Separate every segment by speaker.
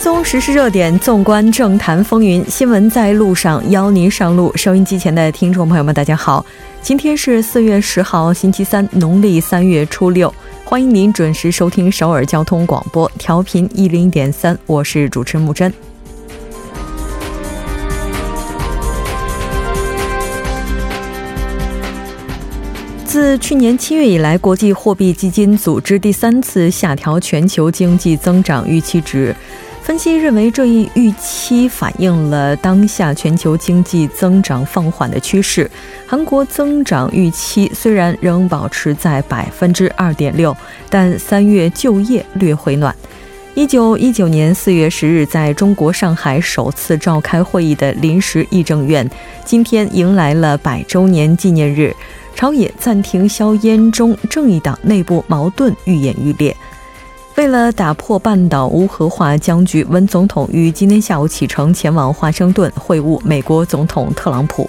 Speaker 1: 追踪时事热点，纵观政坛风云，新闻在路上，邀您上路。收音机前的听众朋友们，大家好，今天是四月十号，星期三，农历三月初六，欢迎您准时收听首尔交通广播，调频一零点三，我是主持木真。自去年七月以来，国际货币基金组织第三次下调全球经济增长预期值。分析认为，这一预期反映了当下全球经济增长放缓的趋势。韩国增长预期虽然仍保持在百分之二点六，但三月就业略回暖。一九一九年四月十日，在中国上海首次召开会议的临时议政院，今天迎来了百周年纪念日。朝野暂停硝烟中，正义党内部矛盾愈演愈烈。为了打破半岛无核化僵局，文总统于今天下午启程前往华盛顿会晤美国总统特朗普。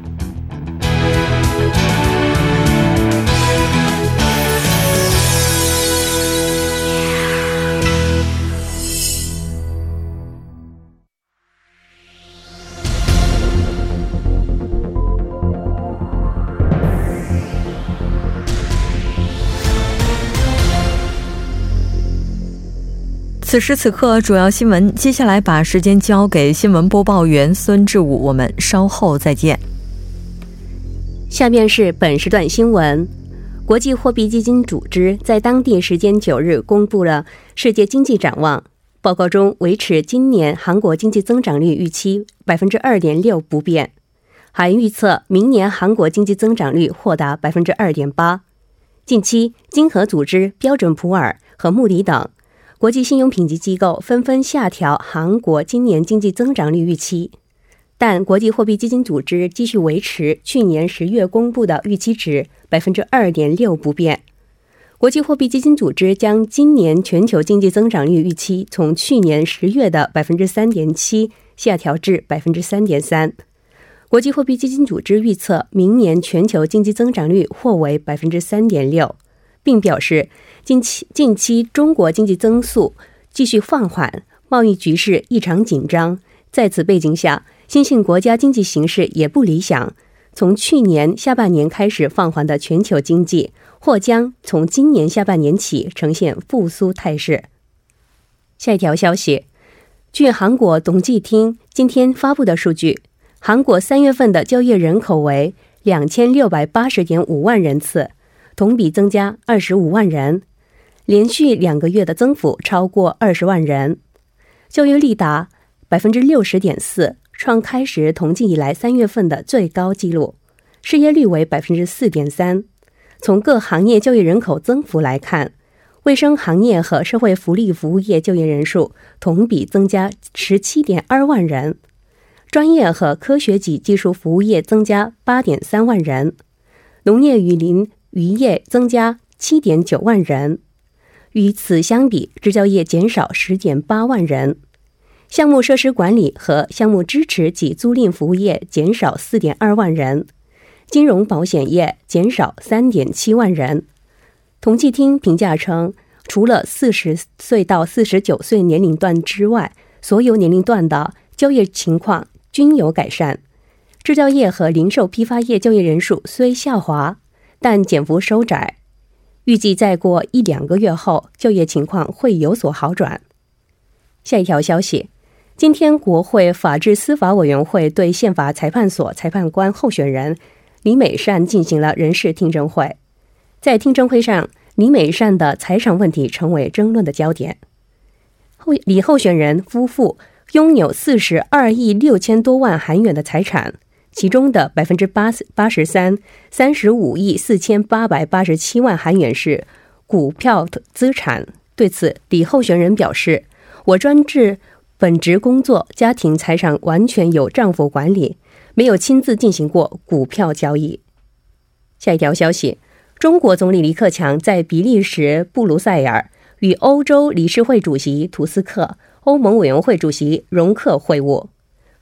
Speaker 1: 此时此刻，主要新闻。接下来把时间交给新闻播报员孙志武，我们稍后再见。
Speaker 2: 下面是本时段新闻：国际货币基金组织在当地时间九日公布了世界经济展望报告中，维持今年韩国经济增长率预期百分之二点六不变，还预测明年韩国经济增长率或达百分之二点八。近期，经合组织、标准普尔和穆迪等。国际信用评级机构纷纷下调韩国今年经济增长率预期，但国际货币基金组织继续维持去年十月公布的预期值百分之二点六不变。国际货币基金组织将今年全球经济增长率预期从去年十月的百分之三点七下调至百分之三点三。国际货币基金组织预测明年全球经济增长率或为百分之三点六，并表示。近期近期，中国经济增速继续放缓，贸易局势异常紧张。在此背景下，新兴国家经济形势也不理想。从去年下半年开始放缓的全球经济，或将从今年下半年起呈现复苏态势。下一条消息，据韩国统计厅今天发布的数据，韩国三月份的就业人口为两千六百八十点五万人次，同比增加二十五万人。连续两个月的增幅超过二十万人，就业率达百分之六十点四，创开始统计以来三月份的最高纪录。失业率为百分之四点三。从各行业就业人口增幅来看，卫生行业和社会福利服务业就业人数同比增加十七点二万人，专业和科学级技术服务业增加八点三万人，农业与林渔业增加七点九万人。与此相比，制造业减少十点八万人，项目设施管理和项目支持及租赁服务业减少四点二万人，金融保险业减少三点七万人。统计厅评价称，除了四十岁到四十九岁年龄段之外，所有年龄段的就业情况均有改善。制造业和零售批发业就业人数虽下滑，但减幅收窄。预计再过一两个月后，就业情况会有所好转。下一条消息，今天国会法制司法委员会对宪法裁判所裁判官候选人李美善进行了人事听证会。在听证会上，李美善的财产问题成为争论的焦点。后李候选人夫妇拥有四十二亿六千多万韩元的财产。其中的百分之八十八十三，三十五亿四千八百八十七万韩元是股票资产。对此，李候选人表示：“我专治本职工作，家庭财产完全由丈夫管理，没有亲自进行过股票交易。下一条消息，中国总理李克强在比利时布鲁塞尔与欧洲理事会主席图斯克、欧盟委员会主席容克会晤，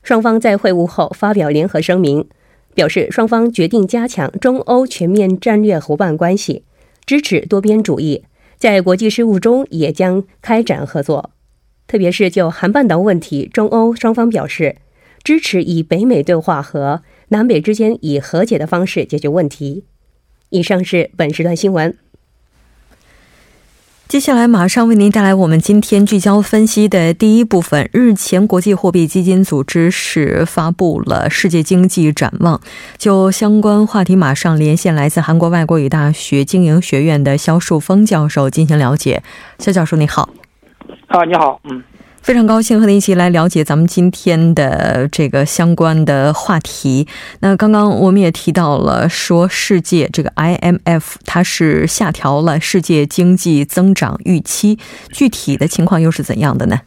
Speaker 2: 双方在会晤后发表联合声明，表示双方决定加强中欧全面战略伙伴关系，支持多边主义，在国际事务中也将开展合作。特别是就韩半岛问题，中欧双方表示支持以北美对话和南北之间以和解的方式解决问题。以上是本时段新闻。
Speaker 1: 接下来马上为您带来我们今天聚焦分析的第一部分。日前，国际货币基金组织是发布了世界经济展望。就相关话题，马上连线来自韩国外国语大学经营学院的肖树峰教授进行了解。肖教授，你好。
Speaker 3: 啊，你好，嗯，
Speaker 1: 非常高兴和您一起来了解咱们今天的这个相关的话题。那刚刚我们也提到了，说世界这个 IMF 它是下调了世界经济增长预期，具体的情况又是怎样的呢？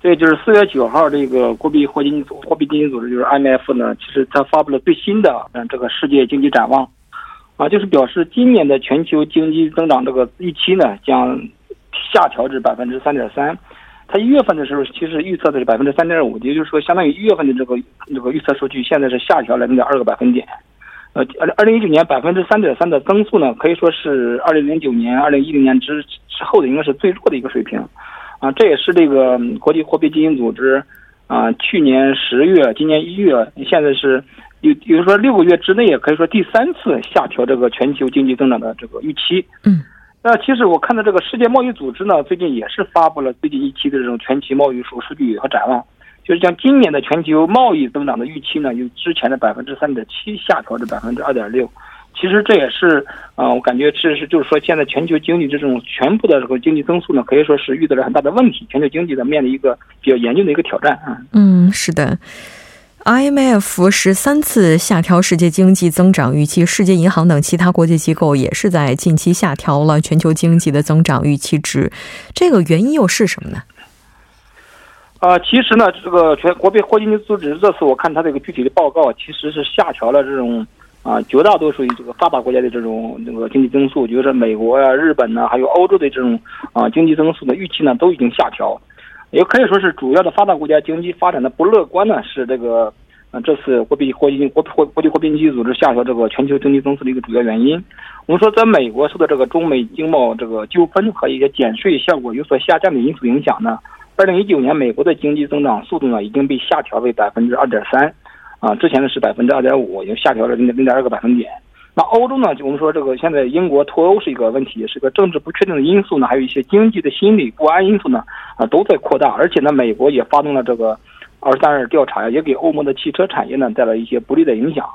Speaker 3: 对，就是四月九号，这个国币货金货币基金组织就是 IMF 呢，其实它发布了最新的嗯这个世界经济展望，啊，就是表示今年的全球经济增长这个预期呢将。下调至百分之三点三，它一月份的时候其实预测的是百分之三点五，也就是说，相当于一月份的这个这个预测数据现在是下调了零点二个百分点。呃，二二零一九年百分之三点三的增速呢，可以说是二零零九年、二零一零年之之后的应该是最弱的一个水平。啊，这也是这个国际货币基金组织啊，去年十月、今年一月，现在是有，比如说六个月之内，也可以说第三次下调这个全球经济增长的这个预期。
Speaker 1: 嗯。
Speaker 3: 那其实我看到这个世界贸易组织呢，最近也是发布了最近一期的这种全球贸易数数据和展望，就是将今年的全球贸易增长的预期呢，由之前的百分之三点七下调至百分之二点六。其实这也是啊，我感觉这是就是说，现在全球经济这种全部的这个经济增速呢，可以说是遇到了很大的问题，全球经济呢面临一个比较严峻的一个挑战啊。
Speaker 1: 嗯，是的。IMF 十三次下调世界经济增长预期，世界银行等其他国际机构也是在近期下调了全球经济的增长预期值。这个原因又是什么呢？
Speaker 3: 啊，其实呢，这个全国币货币组织这次我看它这个具体的报告，其实是下调了这种啊绝大多数于这个发达国家的这种那个经济增速，就是美国呀、日本呢，还有欧洲的这种啊经济增速的预期呢，都已经下调。也可以说是主要的发达国家经济发展的不乐观呢，是这个，呃，这次货币货币国货国际货币基金组织下调这个全球经济增速的一个主要原因。我们说，在美国受到这个中美经贸这个纠纷和一些减税效果有所下降的因素影响呢，二零一九年美国的经济增长速度呢已经被下调为百分之二点三，啊，之前呢是百分之二点五，已经下调了零点零点二个百分点。那欧洲呢？就我们说这个，现在英国脱欧是一个问题，是个政治不确定的因素呢，还有一些经济的心理不安因素呢，啊，都在扩大。而且呢，美国也发动了这个二十三日调查呀，也给欧盟的汽车产业呢带来一些不利的影响。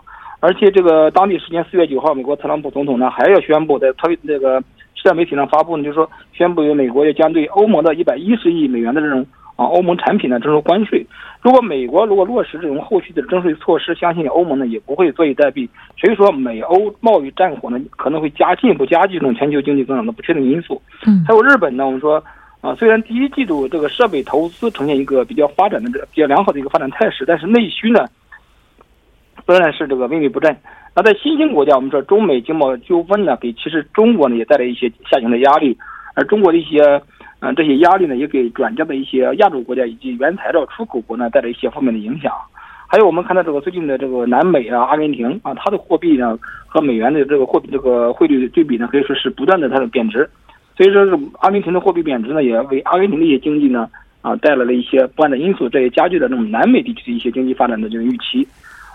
Speaker 3: 而且这个当地时间四月九号，美国特朗普总统呢还要宣布在推这个社交媒体上发布呢，就是说宣布美国要将对欧盟的一百一十亿美元的这种。啊，欧盟产品呢征收关税。如果美国如果落实这种后续的征税措施，相信欧盟呢也不会坐以待毙。所以说，美欧贸易战火呢可能会加进一步加剧这种全球经济增长的不确定因素。
Speaker 1: 嗯，
Speaker 3: 还有日本呢，我们说啊，虽然第一季度这个设备投资呈现一个比较发展的这比较良好的一个发展态势，但是内需呢仍然是这个萎靡不振。那在新兴国家，我们说中美经贸纠纷呢，给其实中国呢也带来一些下行的压力，而中国的一些。嗯，这些压力呢，也给转嫁的一些亚洲国家以及原材料出口国呢带来一些负面的影响。还有我们看到这个最近的这个南美啊，阿根廷啊，它的货币呢和美元的这个货币这个汇率对比呢，可以说是不断的它的贬值。所以说，是阿根廷的货币贬值呢，也为阿根廷的一些经济呢啊带来了一些不安的因素，这也加剧了这种南美地区的一些经济发展的这个预期。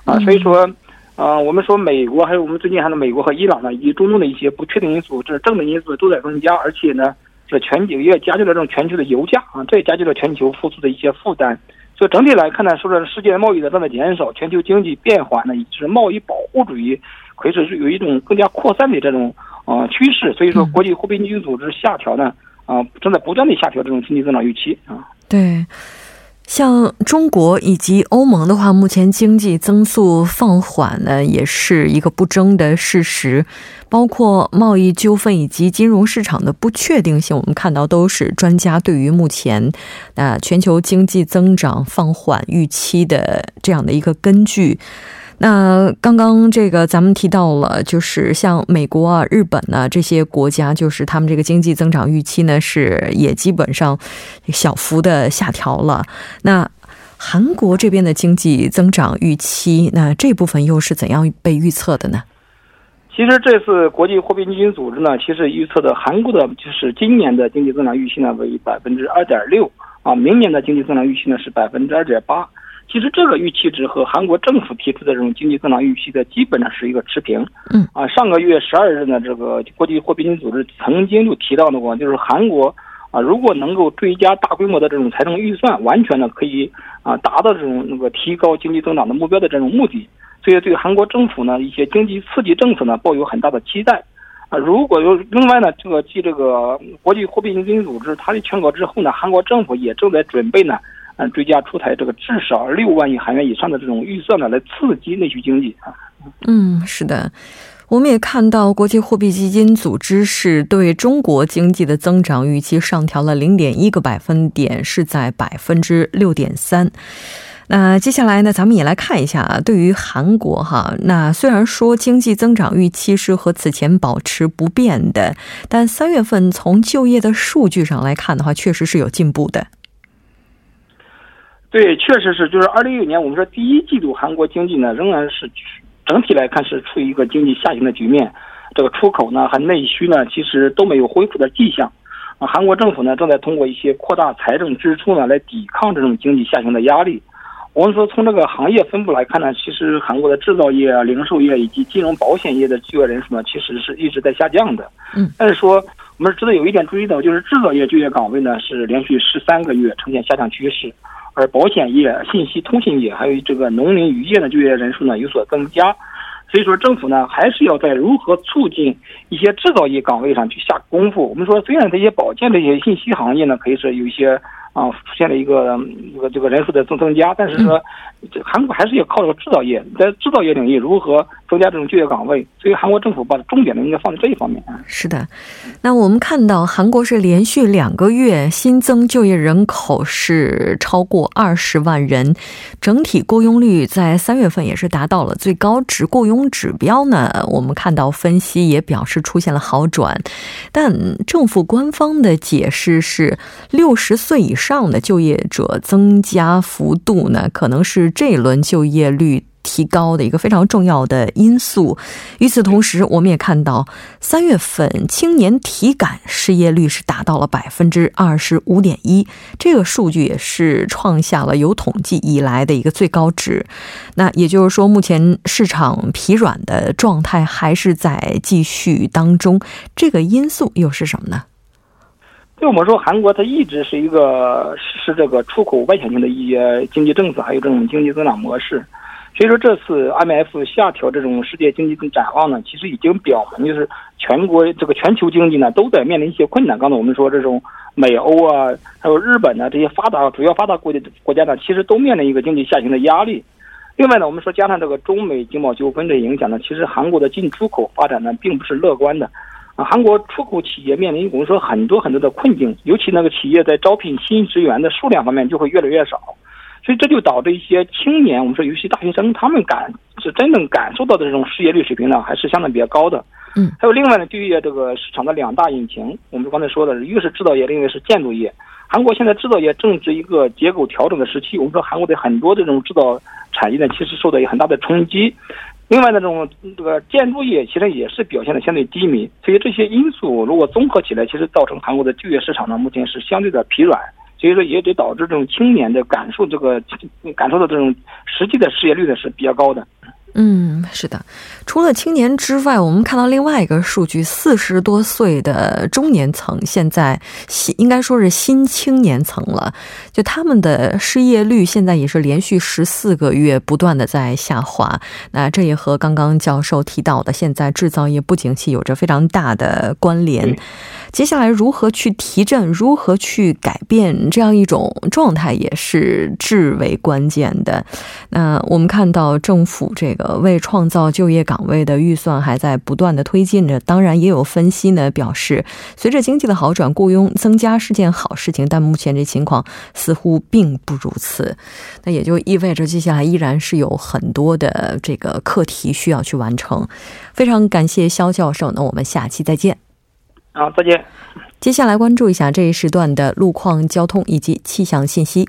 Speaker 3: 啊，所以说，啊，我们说美国还有我们最近还有美国和伊朗呢，以及中东的一些不确定因素，这是正的因素都在增加，而且呢。这全球也加剧了这种全球的油价啊，这也加剧了全球复苏的一些负担。所以整体来看呢，说是世界贸易的正在减少，全球经济变缓呢，以及贸易保护主义可以说是有一种更加扩散的这种啊趋势。所以说，国际货币基金组织下调呢啊，正在不断的下调这种经济增长预期啊。
Speaker 1: 对。像中国以及欧盟的话，目前经济增速放缓呢，也是一个不争的事实。包括贸易纠纷以及金融市场的不确定性，我们看到都是专家对于目前啊全球经济增长放缓预期的这样的一个根据。那刚刚这个咱们提到了，就是像美国啊、日本呢这些国家，就是他们这个经济增长预期呢是也基本上小幅的下调了。那韩国这边的经济增长预期，那这部分又是怎样被预测的呢？
Speaker 3: 其实这次国际货币基金组织呢，其实预测的韩国的就是今年的经济增长预期呢为百分之二点六啊，明年的经济增长预期呢是百分之二点八。其实这个预期值和韩国政府提出的这种经济增长预期的基本上是一个持平。
Speaker 1: 嗯
Speaker 3: 啊，上个月十二日呢，这个国际货币基金组织曾经就提到过，就是韩国啊，如果能够追加大规模的这种财政预算，完全呢可以啊达到这种那个提高经济增长的目标的这种目的。所以对韩国政府呢一些经济刺激政策呢抱有很大的期待。啊，如果有另外呢，这个继这个国际货币基金组织它的劝告之后呢，韩国政府也正在准备呢。按，追加出台这个至少六万亿韩元以上的这种预算呢，来刺激内需经济啊。
Speaker 1: 嗯，是的，我们也看到国际货币基金组织是对中国经济的增长预期上调了零点一个百分点，是在百分之六点三。那接下来呢，咱们也来看一下啊，对于韩国哈，那虽然说经济增长预期是和此前保持不变的，但三月份从就业的数据上来看的话，确实是有进步的。
Speaker 3: 对，确实是，就是二零一九年，我们说第一季度韩国经济呢，仍然是整体来看是处于一个经济下行的局面，这个出口呢和内需呢，其实都没有恢复的迹象。啊，韩国政府呢正在通过一些扩大财政支出呢，来抵抗这种经济下行的压力。我们说从这个行业分布来看呢，其实韩国的制造业啊、零售业以及金融保险业的就业人数呢，其实是一直在下降的。
Speaker 1: 嗯，
Speaker 3: 但是说我们值得有一点注意的，就是制造业就业岗位呢是连续十三个月呈现下降趋势。而保险业、信息通信业还有这个农林渔业的就业人数呢有所增加，所以说政府呢还是要在如何促进一些制造业岗位上去下功夫。我们说，虽然这些保健这些信息行业呢可以说有一些。啊，出现了一个这个这个人数的增增加，但是说，这韩国还是要靠这个制造业，在制造业领域如何增加这种就业岗位，所以韩国政府把重点呢应该放在这一方面啊。
Speaker 1: 是的，那我们看到韩国是连续两个月新增就业人口是超过二十万人，整体雇佣率在三月份也是达到了最高值，雇佣指标呢，我们看到分析也表示出现了好转，但政府官方的解释是六十岁以上。上的就业者增加幅度呢，可能是这一轮就业率提高的一个非常重要的因素。与此同时，我们也看到三月份青年体感失业率是达到了百分之二十五点一，这个数据也是创下了有统计以来的一个最高值。那也就是说，目前市场疲软的状态还是在继续当中。这个因素又是什么呢？
Speaker 3: 对我们说，韩国它一直是一个是这个出口外向型的一些经济政策，还有这种经济增长模式。所以说，这次 IMF 下调这种世界经济的展望呢，其实已经表明，就是全国这个全球经济呢都在面临一些困难。刚才我们说，这种美欧啊，还有日本呢这些发达主要发达国家国家呢，其实都面临一个经济下行的压力。另外呢，我们说加上这个中美经贸纠纷的影响呢，其实韩国的进出口发展呢并不是乐观的。啊，韩国出口企业面临我们说很多很多的困境，尤其那个企业在招聘新职员的数量方面就会越来越少，所以这就导致一些青年，我们说尤其大学生，他们感是真正感受到的这种失业率水平呢，还是相对比较高的。
Speaker 1: 嗯，
Speaker 3: 还有另外呢，就业这个市场的两大引擎，我们刚才说的，一个是制造业，另一个是建筑业。韩国现在制造业正值一个结构调整的时期，我们说韩国的很多这种制造产业呢，其实受到很大的冲击。另外，那种这个建筑业其实也是表现的相对低迷，所以这些因素如果综合起来，其实造成韩国的就业市场呢目前是相对的疲软，所以说也得导致这种青年的感受这个感受到这种实际的失业率呢是比较高的。
Speaker 1: 嗯，是的。除了青年之外，我们看到另外一个数据：四十多岁的中年层，现在新应该说是新青年层了。就他们的失业率现在也是连续十四个月不断的在下滑。那这也和刚刚教授提到的现在制造业不景气有着非常大的关联。接下来如何去提振，如何去改变这样一种状态，也是至为关键的。那我们看到政府这个为创造就业岗位的预算还在不断的推进着。当然，也有分析呢表示，随着经济的好转，雇佣增加是件好事情。但目前这情况似乎并不如此。那也就意味着接下来依然是有很多的这个课题需要去完成。非常感谢肖教授，那我们下期再见。
Speaker 3: 好，再见。
Speaker 1: 接下来关注一下这一时段的路况、交通以及气象信息。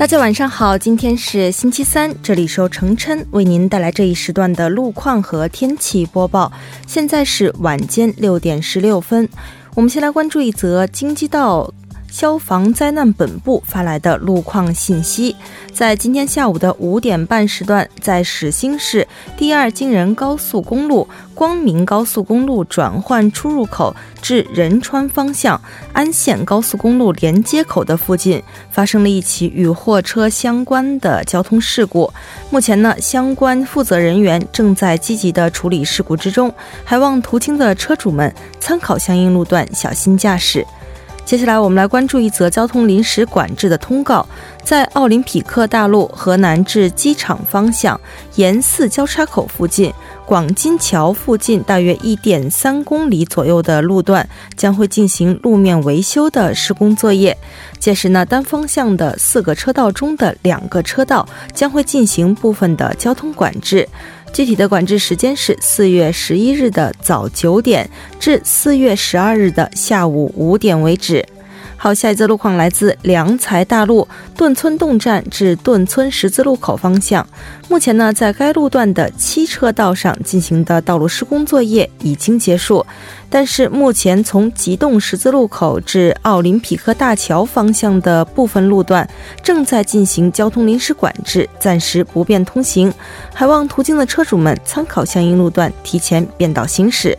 Speaker 4: 大家晚上好，今天是星期三，这里是由程琛为您带来这一时段的路况和天气播报。现在是晚间六点十六分，我们先来关注一则京畿道。消防灾难本部发来的路况信息，在今天下午的五点半时段，在始兴市第二京仁高速公路光明高速公路转换出入口至仁川方向安县高速公路连接口的附近，发生了一起与货车相关的交通事故。目前呢，相关负责人员正在积极的处理事故之中，还望途经的车主们参考相应路段，小心驾驶。接下来，我们来关注一则交通临时管制的通告。在奥林匹克大路河南至机场方向沿四交叉口附近、广金桥附近大约一点三公里左右的路段，将会进行路面维修的施工作业。届时呢，单方向的四个车道中的两个车道将会进行部分的交通管制。具体的管制时间是四月十一日的早九点至四月十二日的下午五点为止。好，下一则路况来自良才大路顿村洞站至顿村十字路口方向。目前呢，在该路段的七车道上进行的道路施工作业已经结束，但是目前从吉洞十字路口至奥林匹克大桥方向的部分路段正在进行交通临时管制，暂时不便通行，还望途经的车主们参考相应路段，提前变道行驶。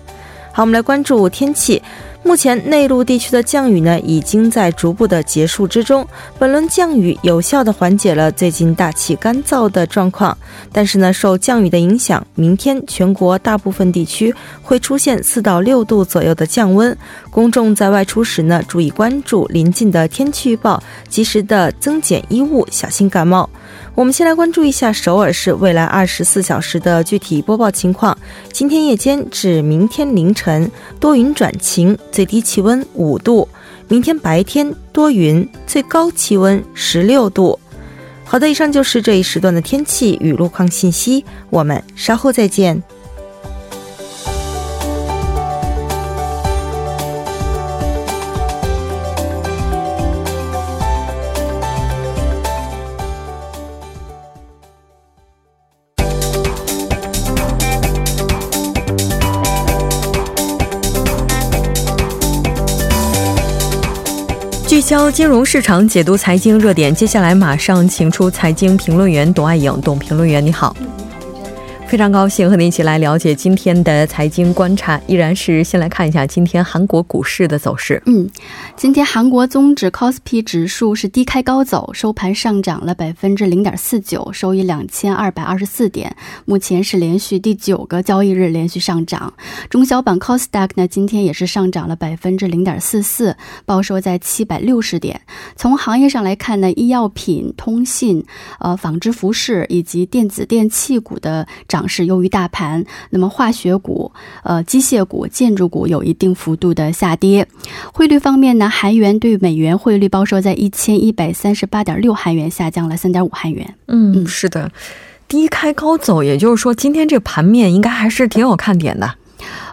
Speaker 4: 好，我们来关注天气。目前内陆地区的降雨呢，已经在逐步的结束之中。本轮降雨有效的缓解了最近大气干燥的状况，但是呢，受降雨的影响，明天全国大部分地区会出现四到六度左右的降温。公众在外出时呢，注意关注临近的天气预报，及时的增减衣物，小心感冒。我们先来关注一下首尔市未来二十四小时的具体播报情况。今天夜间至明天凌晨多云转晴，最低气温五度；明天白天多云，最高气温十六度。好的，以上就是这一时段的天气与路况信息。我们稍后再见。
Speaker 1: 教金融市场解读财经热点，接下来马上请出财经评论员董爱颖，董评论员你好。非常高兴和您一起来了解今天的财经观察，依然是先来看一下今天韩国股市的走势。
Speaker 5: 嗯，今天韩国综指 KOSPI 指数是低开高走，收盘上涨了百分之零点四九，收于两千二百二十四点，目前是连续第九个交易日连续上涨。中小板 KOSDAQ 呢，今天也是上涨了百分之零点四四，报收在七百六十点。从行业上来看呢，医药品、通信、呃纺织服饰以及电子电器股的涨。是优于大盘，那么化学股、呃机械股、建筑股有一定幅度的下跌。汇率方面呢，韩元对美元汇率报收在一千一百三十八点六韩元，下降了三点五韩元。
Speaker 1: 嗯，是的，低开高走，也就是说今天这盘面应该还是挺有看点的。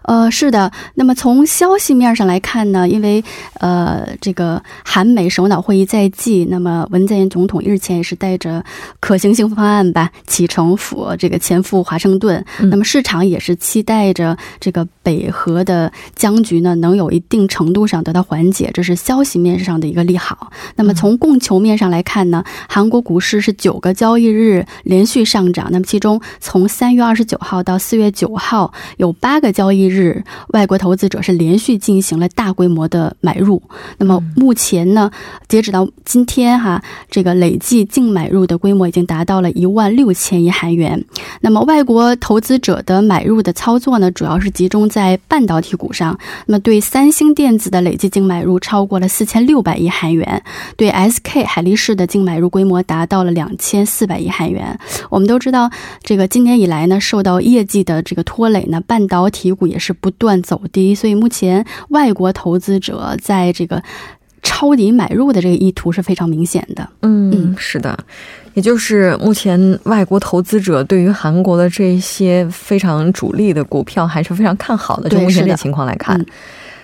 Speaker 5: 呃，是的。那么从消息面上来看呢，因为呃，这个韩美首脑会议在即，那么文在寅总统日前也是带着可行性方案吧启程赴这个前赴华盛顿。那么市场也是期待着这个北核的僵局呢能有一定程度上得到缓解，这是消息面上的一个利好。那么从供求面上来看呢，韩国股市是九个交易日连续上涨，那么其中从三月二十九号到四月九号有八个交易日。日，外国投资者是连续进行了大规模的买入。那么目前呢，截止到今天哈，这个累计净买入的规模已经达到了一万六千亿韩元。那么外国投资者的买入的操作呢，主要是集中在半导体股上。那么对三星电子的累计净买入超过了四千六百亿韩元，对 SK 海力士的净买入规模达到了两千四百亿韩元。我们都知道，这个今年以来呢，受到业绩的这个拖累呢，半导体股也是。是不断走低，所以目前外国投资者在这个抄底买入的这个意图是非常明显的。
Speaker 1: 嗯，是的，也就是目前外国投资者对于韩国的这些非常主力的股票还是非常看好的。就目前这情况来看。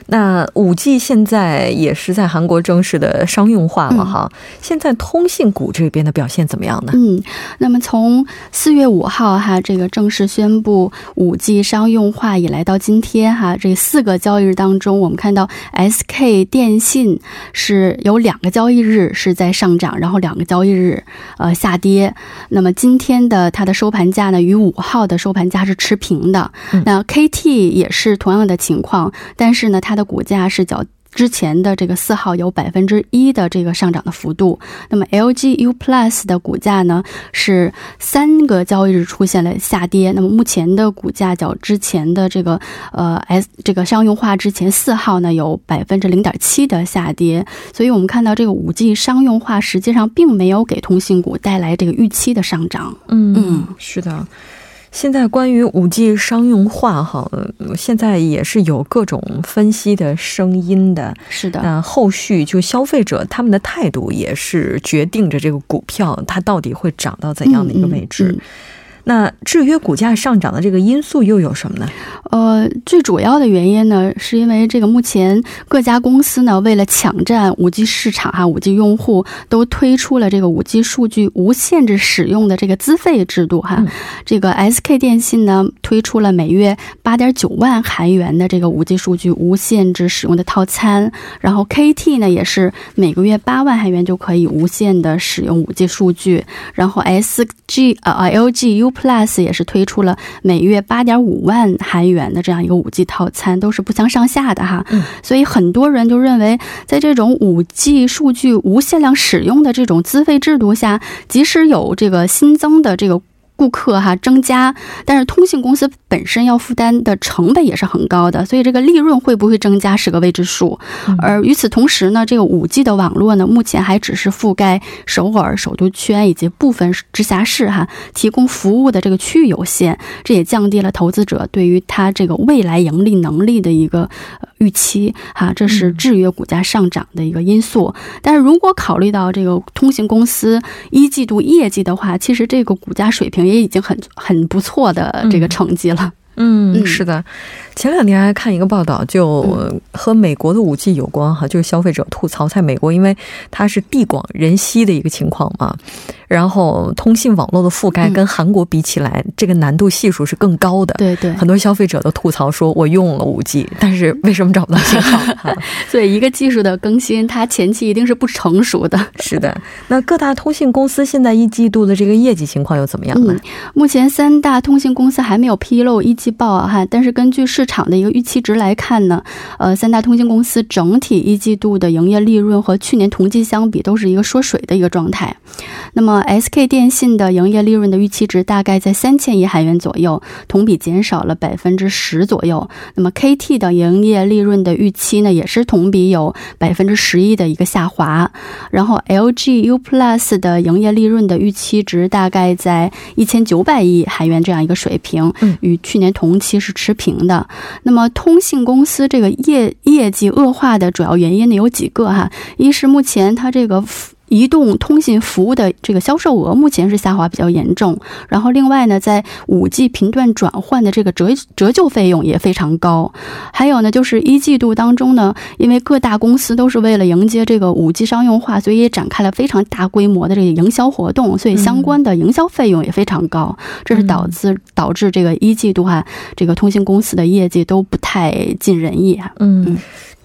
Speaker 1: 那五 G 现在也是在韩国正式的商用化了哈。现在通信股这边的表现怎么样呢？
Speaker 5: 嗯，那么从四月五号哈，这个正式宣布五 G 商用化以来到今天哈，这四个交易日当中，我们看到 SK 电信是有两个交易日是在上涨，然后两个交易日呃下跌。那么今天的它的收盘价呢，与五号的收盘价是持平的。那 KT 也是同样的情况，但是呢，它它的股价是较之前的这个四号有百分之一的这个上涨的幅度。那么 LG U Plus 的股价呢是三个交易日出现了下跌。那么目前的股价较之前的这个呃 S 这个商用化之前四号呢有百分之零点七的下跌。所以我们看到这个五 G 商用化实际上并没有给通信股带来这个预期的上涨。
Speaker 1: 嗯嗯，是的。现在关于五 G 商用化，哈，现在也是有各种分析的声音的。
Speaker 5: 是的，
Speaker 1: 那后续就消费者他们的态度也是决定着这个股票它到底会涨到怎样的一个位置。那制约股价上涨的这个因素又有什么呢？
Speaker 5: 呃，最主要的原因呢，是因为这个目前各家公司呢，为了抢占五 G 市场哈，五 G 用户都推出了这个五 G 数据无限制使用的这个资费制度哈。这个 SK 电信呢，推出了每月八点九万韩元的这个五 G 数据无限制使用的套餐，然后 KT 呢，也是每个月八万韩元就可以无限的使用五 G 数据，然后 SG 呃 LG U Plus 也是推出了每月八点五万韩元的这样一个五 G 套餐，都是不相上下的哈。所以很多人就认为，在这种五 G 数据无限量使用的这种资费制度下，即使有这个新增的这个。顾客哈增加，但是通信公司本身要负担的成本也是很高的，所以这个利润会不会增加是个未知数。而与此同时呢，这个五 G 的网络呢，目前还只是覆盖首尔首都圈以及部分直辖市哈，提供服务的这个区域有限，这也降低了投资者对于它这个未来盈利能力的一个预期哈，这是制约股价上涨的一个因素。但是如果考虑到这个通信公司一季度业绩的话，其实这个股价水平。也已经很很不错的这个成绩了。
Speaker 1: 嗯，是的。前两天还看一个报道，就和美国的武器有关哈，就是消费者吐槽在美国，因为它是地广人稀的一个情况嘛。然后通信网络的覆盖跟韩国比起来，这个难度系数是更高的。
Speaker 5: 对对，
Speaker 1: 很多消费者都吐槽说，我用了五 G，但是为什么找不到信号？
Speaker 5: 所以一个技术的更新，它前期一定是不成熟的。
Speaker 1: 是的，那各大通信公司现在一季度的这个业绩情况又怎么样呢？
Speaker 5: 目前三大通信公司还没有披露一季报啊，哈，但是根据市场的一个预期值来看呢，呃，三大通信公司整体一季度的营业利润和去年同期相比都是一个缩水的一个状态。那么 SK 电信的营业利润的预期值大概在三千亿韩元左右，同比减少了百分之十左右。那么 KT 的营业利润的预期呢，也是同比有百分之十一的一个下滑。然后 LG U Plus 的营业利润的预期值大概在一千九百亿韩元这样一个水平，与去年同期是持平的。那么通信公司这个业业绩恶化的主要原因呢有几个哈，一是目前它这个。移动通信服务的这个销售额目前是下滑比较严重，然后另外呢，在五 G 频段转换的这个折折旧费用也非常高，还有呢，就是一季度当中呢，因为各大公司都是为了迎接这个五 G 商用化，所以也展开了非常大规模的这个营销活动，所以相关的营销费用也非常高，这是导致导致这个一季度哈，这个通信公司的业绩都不太尽人意啊，嗯。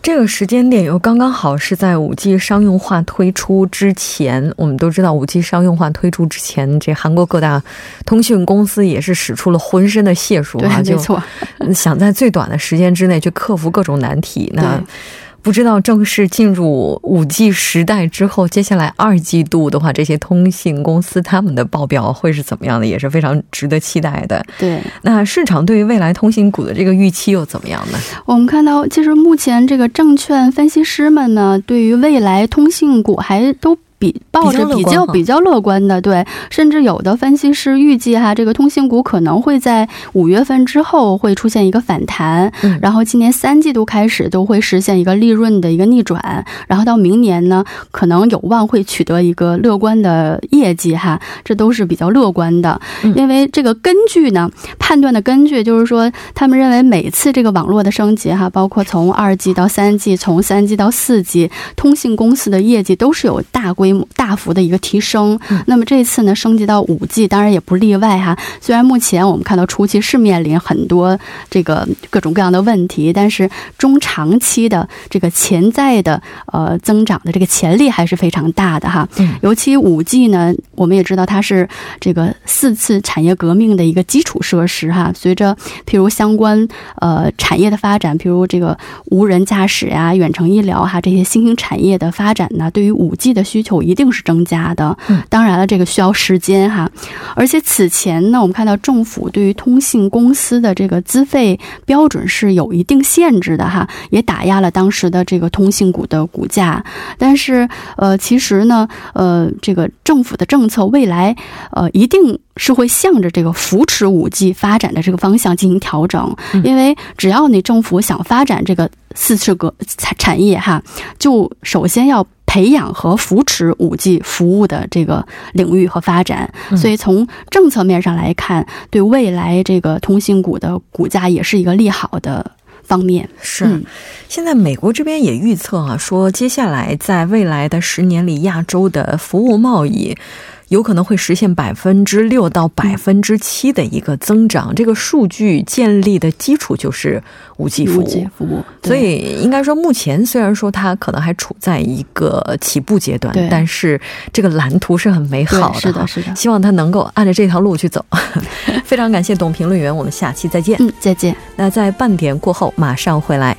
Speaker 1: 这个时间点又刚刚好是在五 G 商用化推出之前。我们都知道，五 G 商用化推出之前，这韩国各大通讯公司也是使出了浑身的解数啊，就想在最短的时间之内去克服各种难题。那。不知道正式进入五 G 时代之后，接下来二季度的话，这些通信公司他们的报表会是怎么样的，也是非常值得期待的。对，那市场对于未来通信股的这个预期又怎么样呢？
Speaker 5: 我们看到，其实目前这个证券分析师们呢，对于未来通信股还都。比抱着比较比较乐观的，对，甚至有的分析师预计哈，这个通信股可能会在五月份之后会出现一个反弹，然后今年三季度开始都会实现一个利润的一个逆转，然后到明年呢，可能有望会取得一个乐观的业绩哈，这都是比较乐观的，因为这个根据呢判断的根据就是说，他们认为每次这个网络的升级哈，包括从二 G 到三 G，从三 G 到四 G，通信公司的业绩都是有大规。大幅的一个提升，那么这次呢升级到五 G，当然也不例外哈。虽然目前我们看到初期是面临很多这个各种各样的问题，但是中长期的这个潜在的呃增长的这个潜力还是非常大的哈。尤其五 G 呢，我们也知道它是这个四次产业革命的一个基础设施哈。随着譬如相关呃产业的发展，譬如这个无人驾驶呀、远程医疗哈这些新兴产业的发展呢，对于五 G 的需求。一定是增加的，当然了，这个需要时间哈。而且此前呢，我们看到政府对于通信公司的这个资费标准是有一定限制的哈，也打压了当时的这个通信股的股价。但是呃，其实呢，呃，这个政府的政策未来呃一定是会向着这个扶持五 G 发展的这个方向进行调整，因为只要你政府想发展这个四次革产产业哈，就首先要。培养和扶持五 G 服务的这个领域和发展，所以从政策面上来看，对未来这个通信股的股价也是一个利好的方面。
Speaker 1: 是，现在美国这边也预测啊，说接下来在未来的十年里，亚洲的服务贸易。有可能会实现百分之六到百分之七的一个增长，这个数据建立的基础就是五 G 服务，所以应该说，目前虽然说它可能还处在一个起步阶段，但是这个蓝图是很美好的，
Speaker 5: 是的，是的，
Speaker 1: 希望它能够按照这条路去走。非常感谢董评论员，我们下期再见。
Speaker 5: 嗯，再见。
Speaker 1: 那在半点过后马上回来。